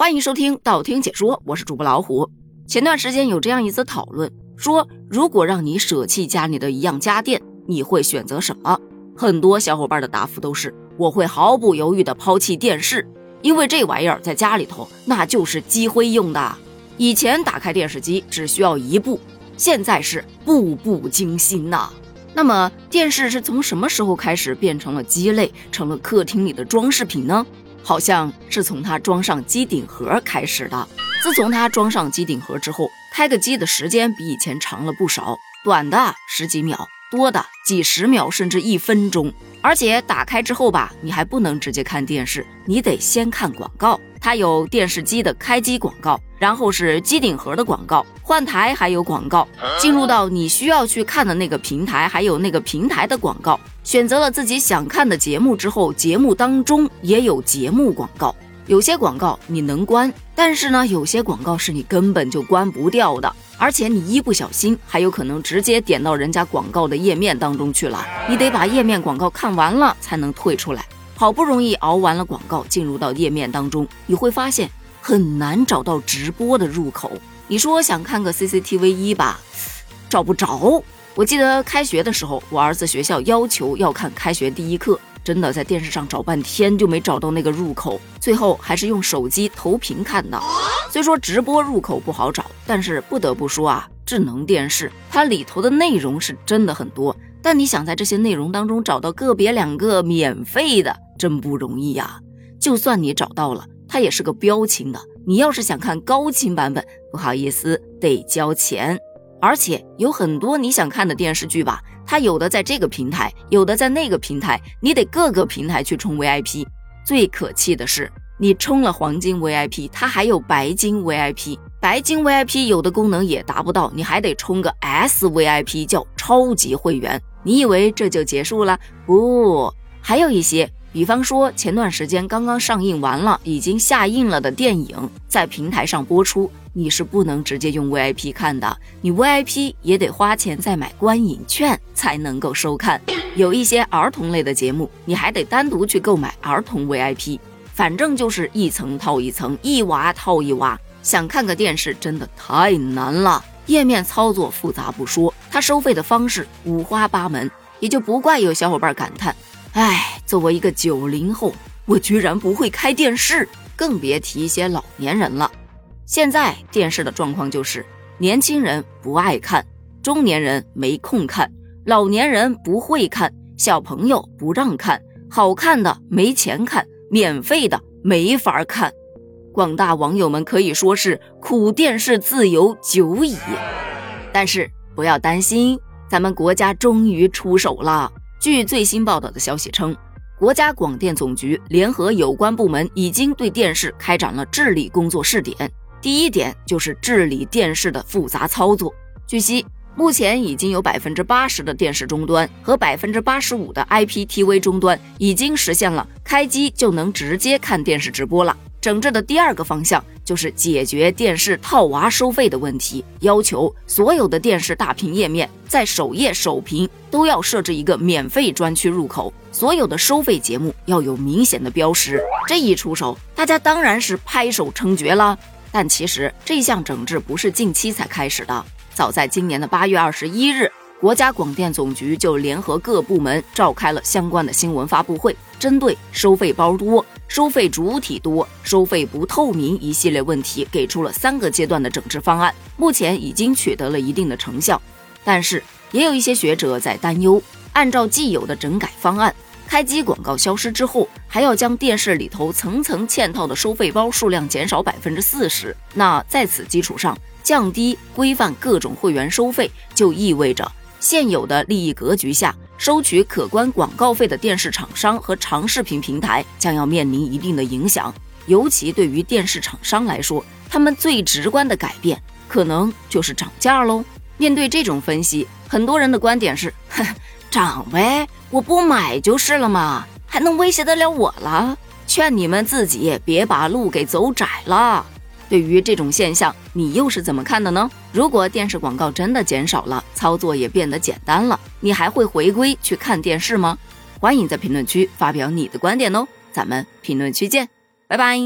欢迎收听道听解说，我是主播老虎。前段时间有这样一则讨论，说如果让你舍弃家里的一样家电，你会选择什么？很多小伙伴的答复都是我会毫不犹豫的抛弃电视，因为这玩意儿在家里头那就是积灰用的。以前打开电视机只需要一步，现在是步步惊心呐。那么电视是从什么时候开始变成了鸡肋，成了客厅里的装饰品呢？好像是从它装上机顶盒开始的。自从它装上机顶盒之后，开个机的时间比以前长了不少，短的十几秒，多的几十秒，甚至一分钟。而且打开之后吧，你还不能直接看电视，你得先看广告。它有电视机的开机广告，然后是机顶盒的广告，换台还有广告，进入到你需要去看的那个平台，还有那个平台的广告。选择了自己想看的节目之后，节目当中也有节目广告。有些广告你能关，但是呢，有些广告是你根本就关不掉的，而且你一不小心还有可能直接点到人家广告的页面当中去了，你得把页面广告看完了才能退出来。好不容易熬完了广告，进入到页面当中，你会发现很难找到直播的入口。你说想看个 CCTV 一吧，找不着。我记得开学的时候，我儿子学校要求要看开学第一课，真的在电视上找半天就没找到那个入口，最后还是用手机投屏看的。虽说直播入口不好找，但是不得不说啊，智能电视它里头的内容是真的很多。但你想在这些内容当中找到个别两个免费的？真不容易呀！就算你找到了，它也是个标清的。你要是想看高清版本，不好意思，得交钱。而且有很多你想看的电视剧吧，它有的在这个平台，有的在那个平台，你得各个平台去充 VIP。最可气的是，你充了黄金 VIP，它还有白金 VIP。白金 VIP 有的功能也达不到，你还得充个 SVIP，叫超级会员。你以为这就结束了？不，还有一些。比方说，前段时间刚刚上映完了、已经下映了的电影，在平台上播出，你是不能直接用 VIP 看的，你 VIP 也得花钱再买观影券才能够收看。有一些儿童类的节目，你还得单独去购买儿童 VIP。反正就是一层套一层，一娃套一娃。想看个电视真的太难了，页面操作复杂不说，它收费的方式五花八门，也就不怪有小伙伴感叹。唉，作为一个九零后，我居然不会开电视，更别提一些老年人了。现在电视的状况就是，年轻人不爱看，中年人没空看，老年人不会看，小朋友不让看，好看的没钱看，免费的没法看。广大网友们可以说是苦电视自由久矣。但是不要担心，咱们国家终于出手了。据最新报道的消息称，国家广电总局联合有关部门已经对电视开展了治理工作试点。第一点就是治理电视的复杂操作。据悉，目前已经有百分之八十的电视终端和百分之八十五的 IPTV 终端已经实现了开机就能直接看电视直播了。整治的第二个方向就是解决电视套娃收费的问题，要求所有的电视大屏页面在首页首屏都要设置一个免费专区入口，所有的收费节目要有明显的标识。这一出手，大家当然是拍手称绝了。但其实这项整治不是近期才开始的，早在今年的八月二十一日。国家广电总局就联合各部门召开了相关的新闻发布会，针对收费包多、收费主体多、收费不透明一系列问题，给出了三个阶段的整治方案。目前已经取得了一定的成效，但是也有一些学者在担忧，按照既有的整改方案，开机广告消失之后，还要将电视里头层层嵌套的收费包数量减少百分之四十，那在此基础上降低规范各种会员收费，就意味着。现有的利益格局下，收取可观广告费的电视厂商和长视频平台将要面临一定的影响。尤其对于电视厂商来说，他们最直观的改变可能就是涨价喽。面对这种分析，很多人的观点是：哼，涨呗，我不买就是了嘛，还能威胁得了我了？劝你们自己别把路给走窄了。对于这种现象，你又是怎么看的呢？如果电视广告真的减少了，操作也变得简单了，你还会回归去看电视吗？欢迎在评论区发表你的观点哦，咱们评论区见，拜拜。